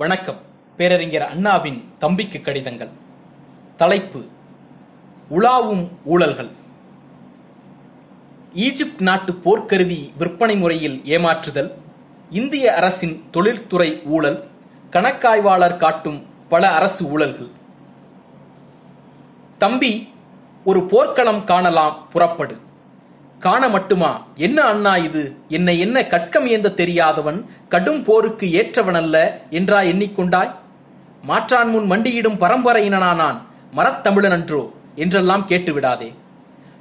வணக்கம். பேரறிஞர் அண்ணாவின் தம்பிக்கு கடிதங்கள். தலைப்பு உலாவும் ஊழல்கள். ஈஜிப்ட் நாட்டு போர்க்கருவி விற்பனை முறையில் ஏமாற்றுதல் இந்திய அரசின் தொழில்துறை ஊழல் கணக்காய்வாளர் காட்டும் பல அரசு ஊழல்கள். தம்பி ஒரு போர்க்களம் காணலாம் புறப்படு. காண மட்டுமா? என்ன அண்ணா இது? என்னை என்ன கட்கம் ஏந்த தெரியாதவன்? கடும் போருக்கு ஏற்றவனல்ல என்றா எண்ணிக்கொண்டாய்? மாற்றான் முன் மண்டியிடும் பரம்பரையினனா நான்? மரத்தமிழன் அன்றோ? என்றெல்லாம் கேட்டுவிடாதே.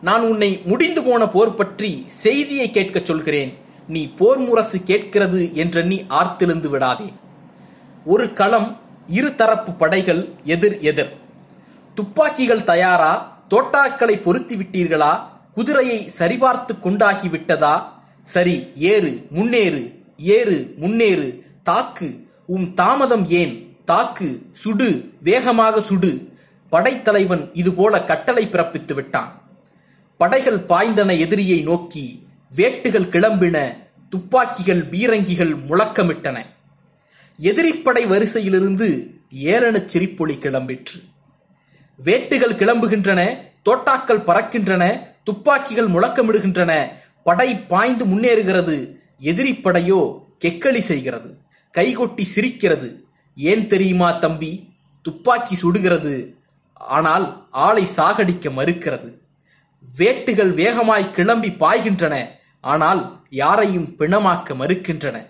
நான் உன்னை முடிந்து போன போர் பற்றி செய்தியை கேட்கச் சொல்கிறேன். நீ போர் முரசு கேட்கிறது என்றெண்ணி ஆர்த்தெழுந்து விடாதே. ஒரு களம் இரு தரப்பு படைகள் எதிர் எதிர். துப்பாக்கிகள் தயாரா? தோட்டாக்களை பொருத்தி விட்டீர்களா? குதிரையை சரிபார்த்து கொண்டாகி விட்டதா சரி ஏறு முன்னேறு ஏறு முன்னேறு தாக்கு உம் தாமதம் ஏன்? தாக்கு சுடு வேகமாக சுடு. படைத்தலைவன் இதுபோல கட்டளை பிறப்பித்து விட்டான். படைகள் பாய்ந்தன எதிரியை நோக்கி வேட்டுகள் கிளம்பின துப்பாக்கிகள் பீரங்கிகள் முழக்கமிட்டன. எதிரிப்படை வரிசையிலிருந்து ஏளனச் சிரிப்பொலி கிளம்பிற்று. வேட்டுகள் கிளம்புகின்றன தோட்டாக்கள் பறக்கின்றன துப்பாக்கிகள் முழக்கமிடுகின்றன. படை பாய்ந்து முன்னேறுகிறது. எதிரிப்படையோ கெக்களி செய்கிறது. கைகொட்டி சிரிக்கிறது. ஏன் தெரியுமா தம்பி? துப்பாக்கி சுடுகிறது. ஆனால் ஆளை சாகடிக்க மறுக்கிறது. வேட்டுகள் வேகமாய் கிளம்பி பாய்கின்றன. ஆனால் யாரையும் பிணமாக்க மறுக்கின்றன.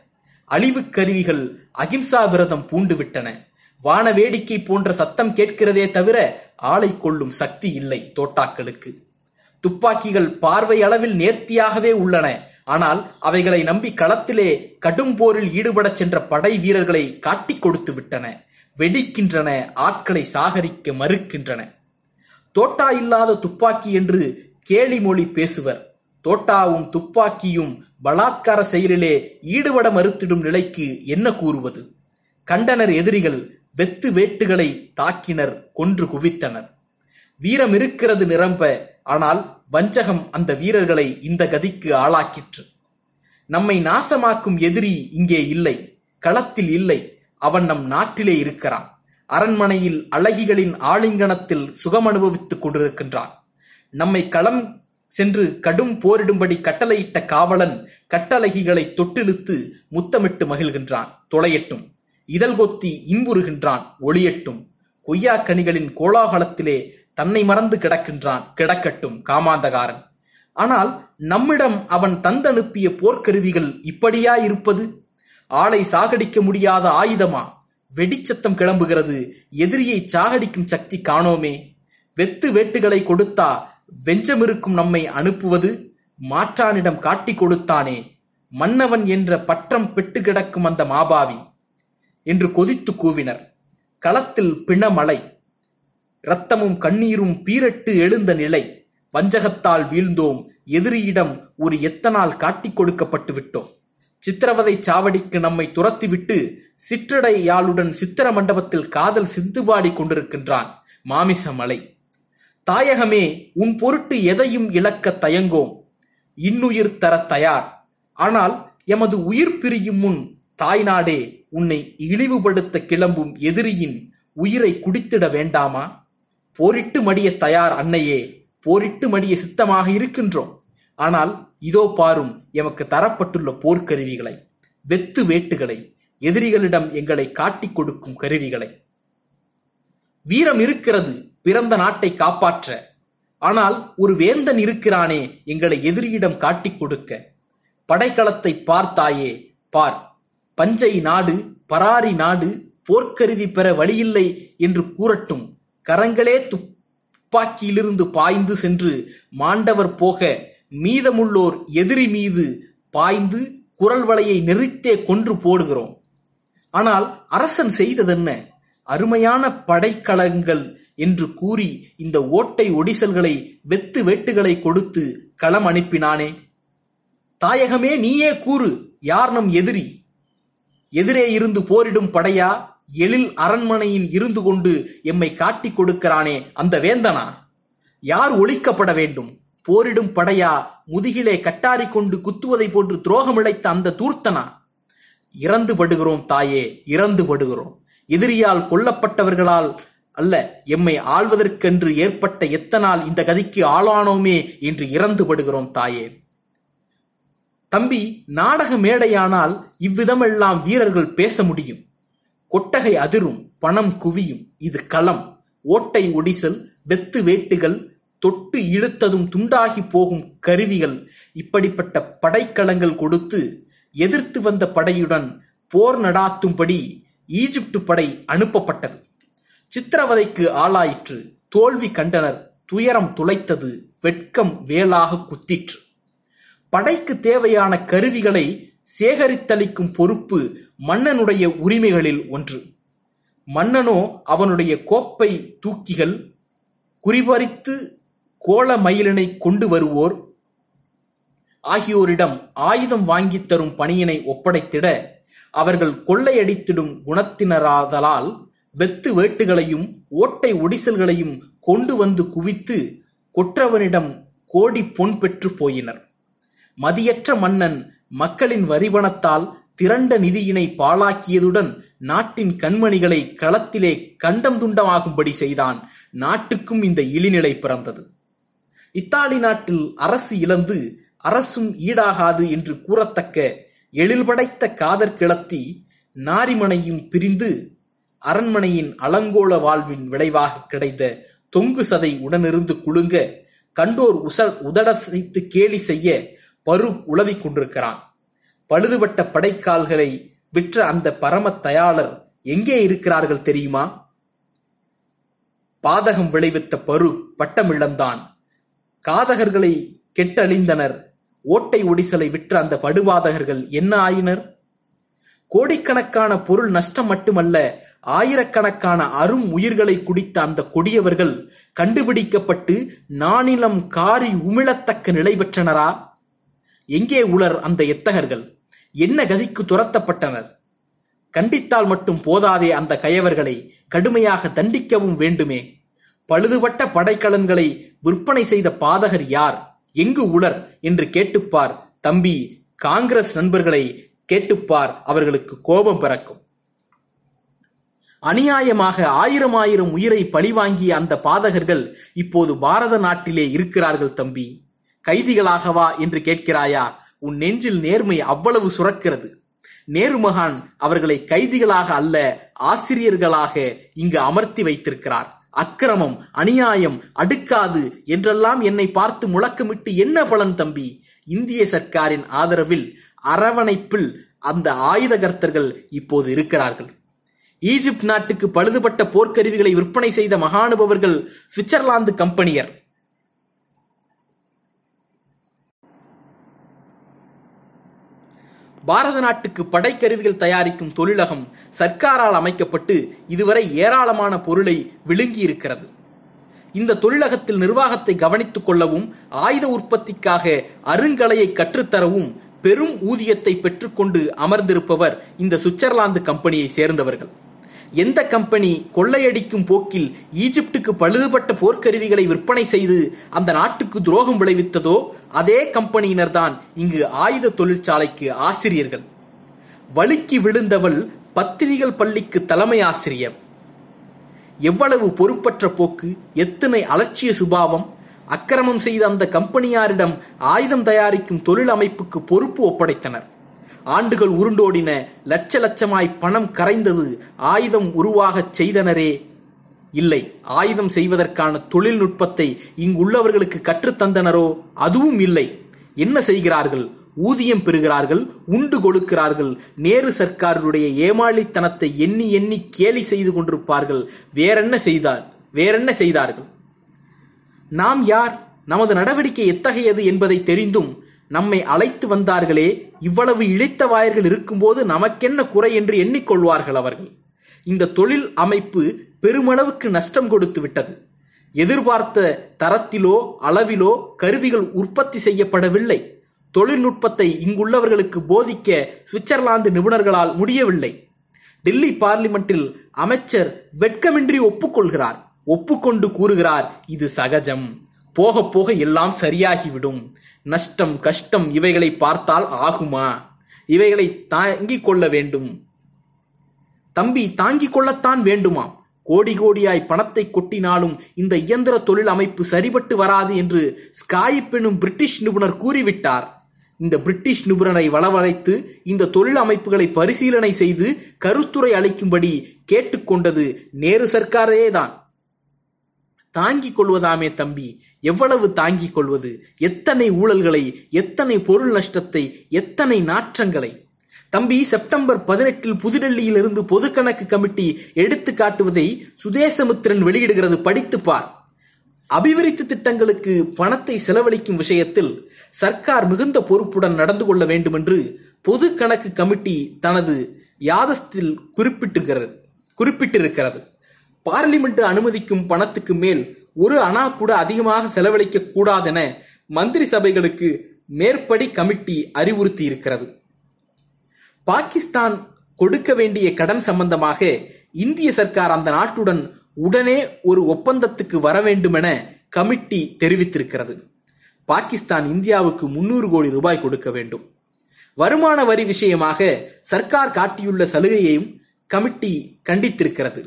அழிவு கருவிகள் அகிம்சா விரதம் பூண்டுவிட்டன. வான வேடிக்கை போன்ற சத்தம் கேட்கிறதே தவிர ஆளை கொள்ளும் சக்தி இல்லை தோட்டாக்களுக்கு. துப்பாக்கிகள் பார்வை அளவில் நேர்த்தியாகவே உள்ளன. ஆனால் அவைகளை நம்பி களத்திலே கடும் போரில் ஈடுபடச் சென்ற படை வீரர்களை காட்டிக் கொடுத்து விட்டன. வெடிக்கின்றன ஆட்களை சாகரிக்க மறுக்கின்றன. தோட்டா இல்லாத துப்பாக்கி என்று கேலி மொழி பேசுவர். தோட்டாவும் துப்பாக்கியும் பலாத்கார செயலிலே ஈடுபட மறுத்திடும் நிலைக்கு என்ன கூறுவது? கண்டனர் எதிரிகள் வெத்து வேட்டுகளை தாக்கினர் கொன்று குவித்தனர். வீரம் இருக்கிறது நிரம்ப ஆனால் வஞ்சகம் அந்த வீரர்களை இந்த கதிக்கு ஆளாக்கிற்று. நம்மை நாசமாக்கும் எதிரி இங்கே இல்லை களத்தில் இல்லை அவன் நம் நாட்டிலே இருக்கிறான். அரண்மனையில் அழகிகளின் ஆலிங்கனத்தில் சுகம் அனுபவித்துக் கொண்டிருக்கின்றான். நம்மை களம் சென்று கடும் போரிடும்படி கட்டளையிட்ட காவலன் கட்டழகிகளை தொட்டிழுத்து முத்தமிட்டு மகிழ்கின்றான். தொலையட்டும் இதழ்கொத்தி இன்புறுகின்றான் ஒளியட்டும். கொய்யாக்கனிகளின் கோலாகலத்திலே தன்னை மறந்து கிடக்கின்றான் கிடக்கட்டும் காமாந்தகாரன். ஆனால் நம்மிடம் அவன் தந்தனுப்பிய போர்க்கருவிகள் இப்படியா இருப்பது? ஆளை சாகடிக்க முடியாத ஆயுதமா? வெடிச்சத்தம் கிளம்புகிறது எதிரியை சாகடிக்கும் சக்தி காணோமே. வெத்து வேட்டுகளை கொடுத்தா வெஞ்சமிருக்கும் நம்மை அனுப்புவது? மாற்றானிடம் காட்டிக் கொடுத்தானே மன்னவன் என்ற பற்றம் பெட்டு கிடக்கும் அந்த மாபாவி என்று கொதித்து கூவினர். களத்தில் பிணமலை இரத்தமும் கண்ணீரும் பீரட்டு எழுந்த நிலை. வஞ்சகத்தால் வீழ்ந்தோம். எதிரியிடம் ஒரு எத்தனால் காட்டிக் கொடுக்கப்பட்டு விட்டோம். சித்திரவதை சாவடிக்கு நம்மை துரத்திவிட்டு சிற்றடையாளுடன் சித்திர மண்டபத்தில் காதல் சிந்துபாடி கொண்டிருக்கின்றான் மாமிசமலை. தாயகமே உன் பொருட்டு எதையும் இழக்க தயங்கோம். இன்னுயிர் தர தயார். ஆனால் எமது உயிர் பிரியும் முன் தாய்நாடே உன்னை இழிவுபடுத்த கிளம்பும் எதிரியின் உயிரை குடித்திட வேண்டாமா? போரிட்டு மடிய தயார் அன்னையே போரிட்டு மடிய சித்தமாக இருக்கின்றோம். ஆனால் இதோ பாரும் எமக்கு தரப்பட்டுள்ள போர்க்கருவிகளை வெத்து வேட்டுகளை எதிரிகளிடம் எங்களை காட்டிக் கொடுக்கும் கருவிகளை. வீரம் இருக்கிறது பிறந்த நாட்டை காப்பாற்ற. ஆனால் ஒரு வேந்தன் இருக்கிறானே எங்களை எதிரியிடம் காட்டிக் கொடுக்க. படைக்களத்தை பார்த்தாயே பார். பஞ்சை நாடு பராரி நாடு போர்க்கருவி பெற வழியில்லை என்று கூறட்டும். கரங்களே துப்பாக்கியிலிருந்து பாய்ந்து சென்று மாண்டவர் போக மீதமுள்ளோர் எதிரி மீது பாய்ந்து குரல் வலையை நெறித்தே கொன்று போடுகிறோம். ஆனால் அரசன் செய்ததென்ன? அருமையான படைக்கலங்கள் என்று கூறி இந்த ஓட்டை ஒடிசல்களை வெத்து வெட்டுகளை கொடுத்து களம் அனுப்பினானே. தாயகமே நீயே கூறு யார் நம் எதிரி? எதிரே இருந்து போரிடும் படையா? எழில் அரண்மனையில் இருந்து கொண்டு எம்மை காட்டிக் கொடுக்கிறானே அந்த வேந்தனா? யார் ஒழிக்கப்பட வேண்டும்? போரிடும் படையா முதுகிலே கட்டாரி கொண்டு குத்துவதை போன்று துரோகமிழைத்த அந்த தூர்த்தனா? இறந்து படுகிறோம் தாயே இறந்து படுகிறோம். எதிரியால் கொல்லப்பட்டவர்களால் அல்ல எம்மை ஆள்வதற்கென்று ஏற்பட்ட எத்தனால் இந்த கதிக்கு ஆளானோமே என்று இறந்து படுகிறோம் தாயே. தம்பி நாடக மேடையானால் இவ்விதமெல்லாம் வீரர்கள் பேச முடியும். கொட்டகை அதிரும் பணம் குவியும் இது களம். ஓட்டை ஒடிசல் வெத்து வேட்டுகள் தொட்டு இழுத்ததும் துண்டாகி போகும் கருவிகள். இப்படிப்பட்ட படைக்களங்கள் கொடுத்து எதிர்த்து வந்த படையுடன் போர் நடாத்தும்படி ஈஜிப்டு படை அனுப்பப்பட்டது. சித்திரவதைக்கு ஆளாயிற்று. தோல்வி கண்டனர் துயரம் துளைத்தது வெட்கம் வேலாக குத்திற்று. படைக்கு தேவையான கருவிகளை சேகரித்தளிக்கும் பொறுப்பு மன்னனுடைய உரிமைகளில் ஒன்று. மன்னனோ அவனுடைய கோப்பை தூக்கிகள் குறிபறித்து கோல மயிலினை கொண்டு வருவோர். ஆகியோரிடம் ஆயுதம் வாங்கித் தரும் பணியினை ஒப்படைத்திட அவர்கள் கொள்ளையடித்திடும் குணத்தினராதலால் வெத்து வேட்டுகளையும் ஓட்டை ஒடிசல்களையும் கொண்டு வந்து குவித்து கொற்றவனிடம் கோடி பொன் பெற்று போயினர். மதியற்ற மன்னன் மக்களின் வரிபணத்தால் திரண்ட நிதியினை பாழாக்கியதுடன் நாட்டின் கண்மணிகளை களத்திலே கண்டம் துண்டமாகும்படி செய்தான். நாட்டுக்கும் இந்த இழிநிலை பிறந்தது. இத்தாலி நாட்டில் அரசு இழந்து அரசும் ஈடாகாது என்று கூறத்தக்க எழில்படைத்த காதற் கிளத்தி நாரிமனையும் பிரிந்து அரண்மனையின் அலங்கோல வாழ்வின் விளைவாக கிடைத்த தொங்கு சதை உடனிருந்து குலுங்க கண்டோர் உச உதடசைத்து கேலி செய்ய பரு உளவிக் கொண்டிருக்கிறான். பழுதுபட்ட படைக்கால்களை விற்ற அந்த பரம தயாளர் எங்கே இருக்கிறார்கள் தெரியுமா? பாதகம் விளைவித்த பரு பட்டமிழந்தான். காதகர்களை கெட்டழிந்தனர். ஓட்டை ஒடிசலை விற்ற அந்த படுபாதகர்கள் என்ன ஆயினர்? கோடிக்கணக்கான பொருள் நஷ்டம் மட்டுமல்ல ஆயிரக்கணக்கான அரும் உயிர்களை குடித்த அந்த கொடியவர்கள் கண்டுபிடிக்கப்பட்டு நானிலம் காரி உமிழத்தக்க நிலை பெற்றனரா? எங்கே உளர் அந்த எத்தகர்கள்? என்ன கதிக்கு துரத்தப்பட்டனர்? கண்டித்தால் மட்டும் போதாதே அந்த கயவர்களை கடுமையாக தண்டிக்கவும் வேண்டுமே. பழுதுபட்ட படைக்கலன்களை விற்பனை செய்த பாதகர் யார்? எங்கு உளர் என்று கேட்டுப்பார். தம்பி காங்கிரஸ் நண்பர்களை கேட்டுப்பார். அவர்களுக்கு கோபம் பிறக்கும். அநியாயமாக ஆயிரம் ஆயிரம் உயிரை பழிவாங்கிய அந்த பாதகர்கள் இப்போது பாரத நாட்டிலே இருக்கிறார்கள் தம்பி. கைதிகளாகவா? என்று கேட்கிறாயா? உன் நெஞ்சில் நேர்மை அவ்வளவு சுரக்கிறது. நேருமகான் அவர்களை கைதிகளாக அல்ல ஆசிரியர்களாக இங்கு அமர்த்தி வைத்திருக்கிறார். அக்கிரமம் அநியாயம் அடுக்காது என்றெல்லாம் என்னை பார்த்து முழக்கமிட்டு என்ன பலன் தம்பி? இந்திய சர்க்காரின் ஆதரவில் அரவணைப்பில் அந்த ஆயுதகர்த்தர்கள் இப்போது இருக்கிறார்கள். ஈஜிப்ட் நாட்டுக்கு பழுதுபட்ட போர்க்கருவிகளை விற்பனை செய்த மகானுபவர்கள் சுவிட்சர்லாந்து கம்பெனியர். பாரத நாட்டுக்கு படைக்கருவிகள் தயாரிக்கும் தொழிலகம் சர்க்காரால் அமைக்கப்பட்டு இதுவரை ஏராளமான பொருளை விழுங்கி இருக்கிறது இந்த தொழிலகத்தில் நிர்வாகத்தை கவனித்துக் கொள்ளவும் ஆயுத உற்பத்திக்காக அருங்கலையை கற்றுத்தரவும் பெரும் ஊதியத்தை பெற்றுக்கொண்டு அமர்ந்திருப்பவர் இந்த சுவிட்சர்லாந்து கம்பெனியை சேர்ந்தவர்கள். எந்த கம்பெனி கொள்ளையடிக்கும் போக்கில் ஈஜிப்டுக்கு பழுதுபட்ட போர்க்கருவிகளை விற்பனை செய்து அந்த நாட்டுக்கு துரோகம் விளைவித்ததோ அதே கம்பெனியினர் தான் இங்கு ஆயுத தொழிற்சாலைக்கு ஆசிரியர்கள். வழுக்கி விழுந்தவள் பத்திரிகள் பள்ளிக்கு தலைமை ஆசிரியர். எவ்வளவு பொறுப்பற்ற போக்கு எத்தனை அலட்சிய சுபாவம் அக்கிரமம் செய்த அந்த கம்பெனியாரிடம் ஆயுதம் தயாரிக்கும் தொழில் அமைப்புக்கு பொறுப்பு ஒப்படைத்தனர். ஆண்டுகள் உருண்டோடின லட்ச லட்சமாய் பணம் கரைந்தது ஆயுதம் உருவாகச் செய்தனரே. இல்லை ஆயுதம் செய்வதற்கான தொழில்நுட்பத்தை இங்குள்ளவர்களுக்கு கற்றுத்தந்தனரோ? அதுவும் இல்லை. என்ன செய்கிறார்கள்? ஊதியம் பெறுகிறார்கள் உண்டு கொடுக்கிறார்கள் நேரு சர்க்காருடைய ஏமாளித்தனத்தை எண்ணி எண்ணி கேலி செய்து கொண்டிருப்பார்கள். வேறென்ன செய்தார்? வேறென்ன செய்தார்கள்? நாம் யார்? நமது நடவடிக்கை எத்தகையது என்பதை தெரிந்தும் நம்மை அழைத்து வந்தார்களே இவ்வளவு இழைத்த வாயர்கள் இருக்கும்போது நமக்கென்ன குறை என்று எண்ணிக்கொள்வார்கள் அவர்கள். இந்த தொழில் அமைப்பு பெருமளவுக்கு நஷ்டம் கொடுத்து விட்டது. எதிர்பார்த்த தரத்திலோ அளவிலோ கருவிகள் உற்பத்தி செய்யப்படவில்லை. தொழில்நுட்பத்தை இங்குள்ளவர்களுக்கு போதிக்க சுவிட்சர்லாந்து நிபுணர்களால் முடியவில்லை. டெல்லி பார்லிமெண்டில் அமைச்சர் வெட்கமின்றி ஒப்புக்கொள்கிறார். ஒப்புக்கொண்டு கூறுகிறார் இது சகஜம். போக போக எல்லாம் சரியாகிவிடும். நஷ்டம் கஷ்டம் இவைகளை பார்த்தால் ஆகுமா? இவைகளை தாங்கிக் கொள்ள வேண்டும். தம்பி தாங்கிக் கொள்ளத்தான் வேண்டுமாம் கோடி கோடியாய் பணத்தை கொட்டினாலும் இந்த இயந்திர தொழில் அமைப்பு சரிபட்டு வராது என்று ஸ்காயிப் எனும் பிரிட்டிஷ் நிபுணர் கூறிவிட்டார். இந்த பிரிட்டிஷ் நிபுணரை வளவழைத்து இந்த தொழில் அமைப்புகளை பரிசீலனை செய்து கருத்துரை அளிக்கும்படி கேட்டுக்கொண்டது நேரு சர்க்காரே தான் தாங்கிக் கொள்வதாமே தம்பி எவ்வளவு தாங்கிக் கொள்வது? எத்தனை ஊழல்களை? எத்தனை பொருள் நஷ்டத்தை? எத்தனை நாற்றங்களை? தம்பி செப்டம்பர் பதினெட்டில் புதுடெல்லியில் இருந்து பொது கணக்கு கமிட்டி எடுத்து காட்டுவதை சுதேசமித்திரன் வெளியிடுகிறது படித்துப்பார் அபிவிருத்தி திட்டங்களுக்கு பணத்தை செலவழிக்கும் விஷயத்தில் சர்க்கார் மிகுந்த பொறுப்புடன் நடந்து கொள்ள வேண்டும் என்று பொது கணக்கு கமிட்டி தனது யாதஸ்தில் குறிப்பிட்டிருக்கிறது குறிப்பிட்டிருக்கிறது. பார்லிமெண்ட் அனுமதிக்கும் பணத்துக்கு மேல் ஒரு அணா கூட அதிகமாக செலவழிக்க கூடாதென மந்திரி சபைகளுக்கு மேற்படி கமிட்டி அறிவுறுத்தி இருக்கிறது. பாகிஸ்தான் கொடுக்க வேண்டிய கடன் சம்பந்தமாக இந்திய சர்க்கார் அந்த நாட்டுடன் உடனே ஒரு ஒப்பந்தத்துக்கு வர வேண்டுமென கமிட்டி தெரிவித்திருக்கிறது. பாகிஸ்தான் இந்தியாவுக்கு முன்னூறு கோடி ரூபாய் கொடுக்க வேண்டும். வருமான வரி விஷயமாக சர்க்கார் காட்டியுள்ள சலுகையையும் கமிட்டி கண்டித்திருக்கிறது.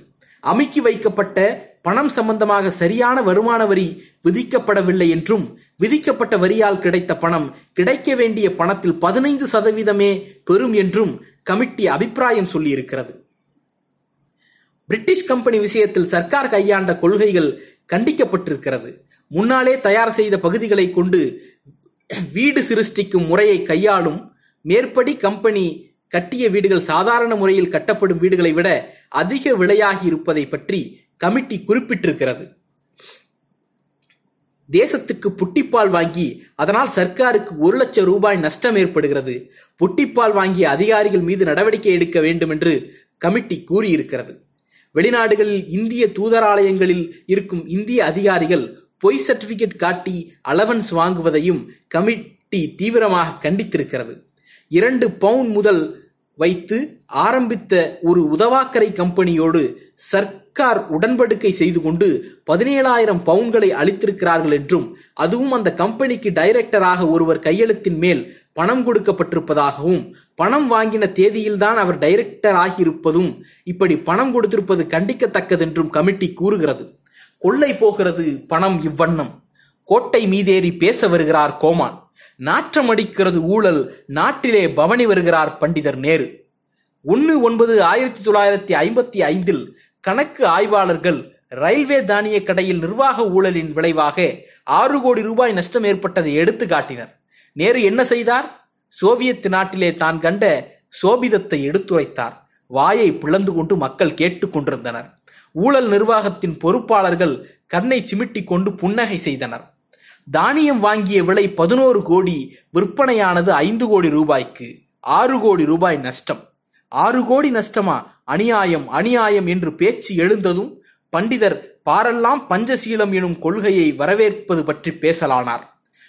அமுக்கி வைக்கப்பட்ட பணம் சம்பந்தமாக சரியான வருமான வரி விதிக்கப்படவில்லை என்றும் விதிக்கப்பட்ட வரியால் கிடைத்த பணம் கிடைக்க வேண்டிய பணத்தில் பதினைந்து சதவீதமே பெறும் என்றும் கமிட்டி அபிப்பிராயம் சொல்லியிருக்கிறது. பிரிட்டிஷ் கம்பெனி விஷயத்தில் சர்க்கார் கையாண்ட கொள்கைகள் கண்டிக்கப்பட்டிருக்கிறது. முன்னாலே தயார் செய்த பகுதிகளை கொண்டு வீடு சிருஷ்டிக்கும் முறையை கையாளும் மேற்படி கம்பெனி கட்டிய வீடுகள் சாதாரண முறையில் கட்டப்படும் வீடுகளை விட அதிக விலையாகி இருப்பதை பற்றி கமிட்டி குறிப்பிட்டிருக்கிறது. தேசத்துக்கு புட்டிப்பால் வாங்கி அதனால் சர்க்காருக்கு ஒரு லட்சம் ரூபாய் நஷ்டம் ஏற்படுகிறது. புட்டிப்பால் வாங்கிய அதிகாரிகள் மீது நடவடிக்கை எடுக்க வேண்டும் என்று கமிட்டி கூறியிருக்கிறது. வெளிநாடுகளில் இந்திய தூதராலயங்களில் இருக்கும் இந்திய அதிகாரிகள் பொய் சர்டிபிகேட் காட்டி அலவன்ஸ் வாங்குவதையும் கமிட்டி தீவிரமாக கண்டித்திருக்கிறது. இரண்டு பவுன் முதல் வைத்து ஆரம்பித்த ஒரு உதவாக்கரை கம்பெனியோடு சர்க்கார் உடன்படிக்கை செய்து கொண்டு பதினேழாயிரம் பவுன்களை அளித்திருக்கிறார்கள் என்றும் அதுவும் அந்த கம்பெனிக்கு டைரக்டராக ஒருவர் கையெழுத்தின் மேல் பணம் கொடுக்கப்பட்டிருப்பதாகவும் பணம் வாங்கின தேதியில்தான் அவர் டைரக்டர் ஆகியிருப்பதும் இப்படி பணம் கொடுத்திருப்பது கண்டிக்கத்தக்கதென்றும் கமிட்டி கூறுகிறது. கொள்ளை போகிறது பணம் இவ்வண்ணம். கோட்டை மீதேறி பேச வருகிறார் கோமான். நாற்றம் அடிக்கிறது ஊழல் நாட்டிலே பவனி வருகிறார் பண்டிதர் நேரு. ஒன்று ஒன்பது ஆயிரத்தி தொள்ளாயிரத்தி ஐம்பத்தி ஐந்தில் கணக்கு ஆய்வாளர்கள் ரயில்வே தானிய கடையில் நிர்வாக ஊழலின் விளைவாக ஆறு கோடி ரூபாய் நஷ்டம் ஏற்பட்டதை எடுத்து காட்டினர். நேரு என்ன செய்தார்? சோவியத் நாட்டிலே தான் கண்ட சோபிதத்தை எடுத்துரைத்தார். வாயை பிளந்து கொண்டு மக்கள் கேட்டுக் கொண்டிருந்தனர். ஊழல் நிர்வாகத்தின் பொறுப்பாளர்கள் கண்ணை சிமிட்டிக் கொண்டு புன்னகை செய்தனர். தானியம் வாங்கிய விலை பதினோரு கோடி விற்பனையானது ஐந்து கோடி ரூபாய்க்கு ஆறு கோடி ரூபாய் நஷ்டம். ஆறு கோடி நஷ்டமா? அநியாயம் அநியாயம் என்று பேச்சு எழுந்ததும் பண்டிதர் பாரெல்லாம் பஞ்சசீலம் எனும் கொள்கையை வரவேற்பது பற்றி பேசலானார்.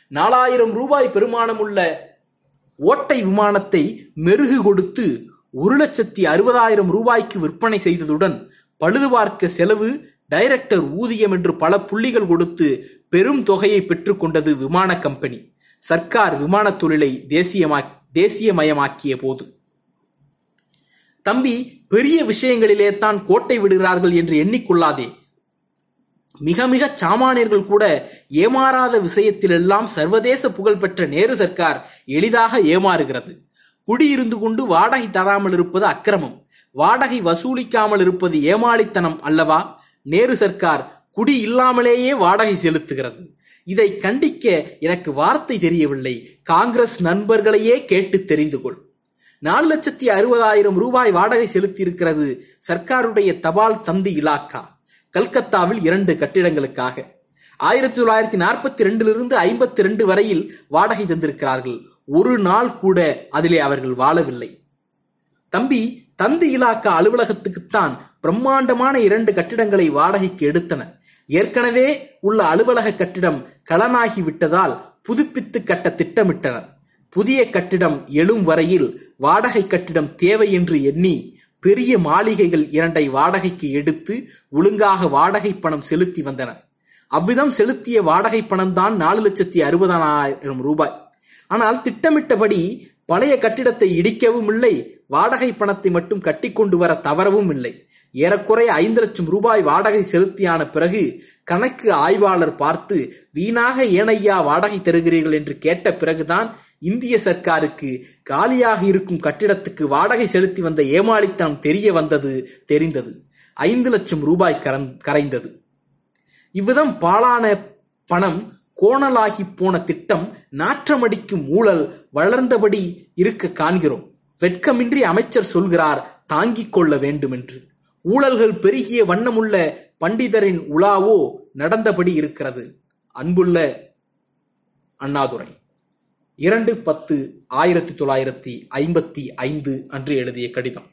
நாலாயிரம் ரூபாய் பெருமானமுள்ள ஓட்டை விமானத்தை மெருகு கொடுத்து ஒரு லட்சத்தி அறுபதாயிரம் ரூபாய்க்கு விற்பனை செய்ததுடன் பழுது பார்க்க செலவு டைரக்டர் ஊதியம் என்று பல புள்ளிகள் கொடுத்து பெரும் தொகையை பெற்றுக்கொண்டது விமான கம்பெனி. சர்க்கார் விமானத் தொழிலை தேசியமா தேசியமயமாக்கிய போது. தம்பி பெரிய விஷயங்களிலே தான் கோட்டை விடுகிறார்கள் என்று எண்ணிக்கொள்ளாதே. மிக மிக சாமானியர்கள் கூட ஏமாறாத விஷயத்திலெல்லாம் சர்வதேச புகழ்பெற்ற நேரு சர்க்கார் எளிதாக ஏமாறுகிறது. குடியிருந்து கொண்டு வாடகை தராமல் இருப்பது அக்கிரமம். வாடகை வசூலிக்காமல் இருப்பது ஏமாளித்தனம் அல்லவா? நேரு சர்க்கார் குடி இல்லாமலேயே வாடகை செலுத்துகிறது. இதை கண்டிக்க எனக்கு வார்த்தை தெரியவில்லை. காங்கிரஸ் நண்பர்களையே கேட்டு தெரிந்து கொள் நாலு லட்சத்தி அறுபதாயிரம் ரூபாய் வாடகை செலுத்தியிருக்கிறது சர்க்காருடைய தபால் தந்தி இலாக்கா. கல்கத்தாவில் இரண்டு கட்டிடங்களுக்காக. ஆயிரத்தி தொள்ளாயிரத்தி நாற்பத்தி ரெண்டிலிருந்து ஐம்பத்தி ரெண்டு வரையில் வாடகை தந்திருக்கிறார்கள். ஒரு நாள் கூட அதிலே அவர்கள் வாழவில்லை. தம்பி தந்தி இலாக்கா அலுவலகத்துக்குத்தான் பிரம்மாண்டமான இரண்டு கட்டிடங்களை வாடகைக்கு எடுத்தனர் ஏற்கனவே உள்ள அலுவலக கட்டிடம் களனாகி விட்டதால் புதுப்பித்து கட்ட திட்டமிட்டனர். புதிய கட்டிடம் எழும் வரையில் வாடகை கட்டிடம் தேவை என்று எண்ணி பெரிய மாளிகைகள் இரண்டை வாடகைக்கு எடுத்து ஒழுங்காக வாடகை பணம் செலுத்தி வந்தனர் அவ்விதம் செலுத்திய வாடகை பணம் தான் நாலு லட்சத்தி அறுபதாயிரம் ரூபாய். ஆனால் திட்டமிட்டபடி பழைய கட்டிடத்தை இடிக்கவும் இல்லை வாடகை பணத்தை மட்டும் கட்டி கொண்டு வர தவறவும் இல்லை. ஏறக்குறைய ஐந்து லட்சம் ரூபாய் வாடகை செலுத்தியான பிறகு கணக்கு ஆய்வாளர் பார்த்து வீணாக ஏனையா வாடகை தருகிறீர்கள்? என்று கேட்ட பிறகுதான் இந்திய சர்க்காருக்கு காலியாக இருக்கும் கட்டிடத்துக்கு வாடகை செலுத்தி வந்த ஏமாளித்தனம் தெரிய வந்தது தெரிந்தது. ஐந்து லட்சம் ரூபாய் கரைந்தது. இவ்விதம் பாழான பணம் கோணலாகி போன திட்டம் நாற்றமடிக்கும் ஊழல் வளர்ந்தபடி இருக்க காண்கிறோம். வெட்கமின்றி அமைச்சர் சொல்கிறார் தாங்கிக் கொள்ள வேண்டும் என்று ஊழல்கள் பெருகிய வண்ணமுள்ள பண்டிதரின் உலாவோ நடந்தபடி இருக்கிறது. அன்புள்ள அண்ணாதுரை. இரண்டு பத்து ஆயிரத்தி தொள்ளாயிரத்தி ஐம்பத்தி ஐந்து அன்று எழுதிய கடிதம்.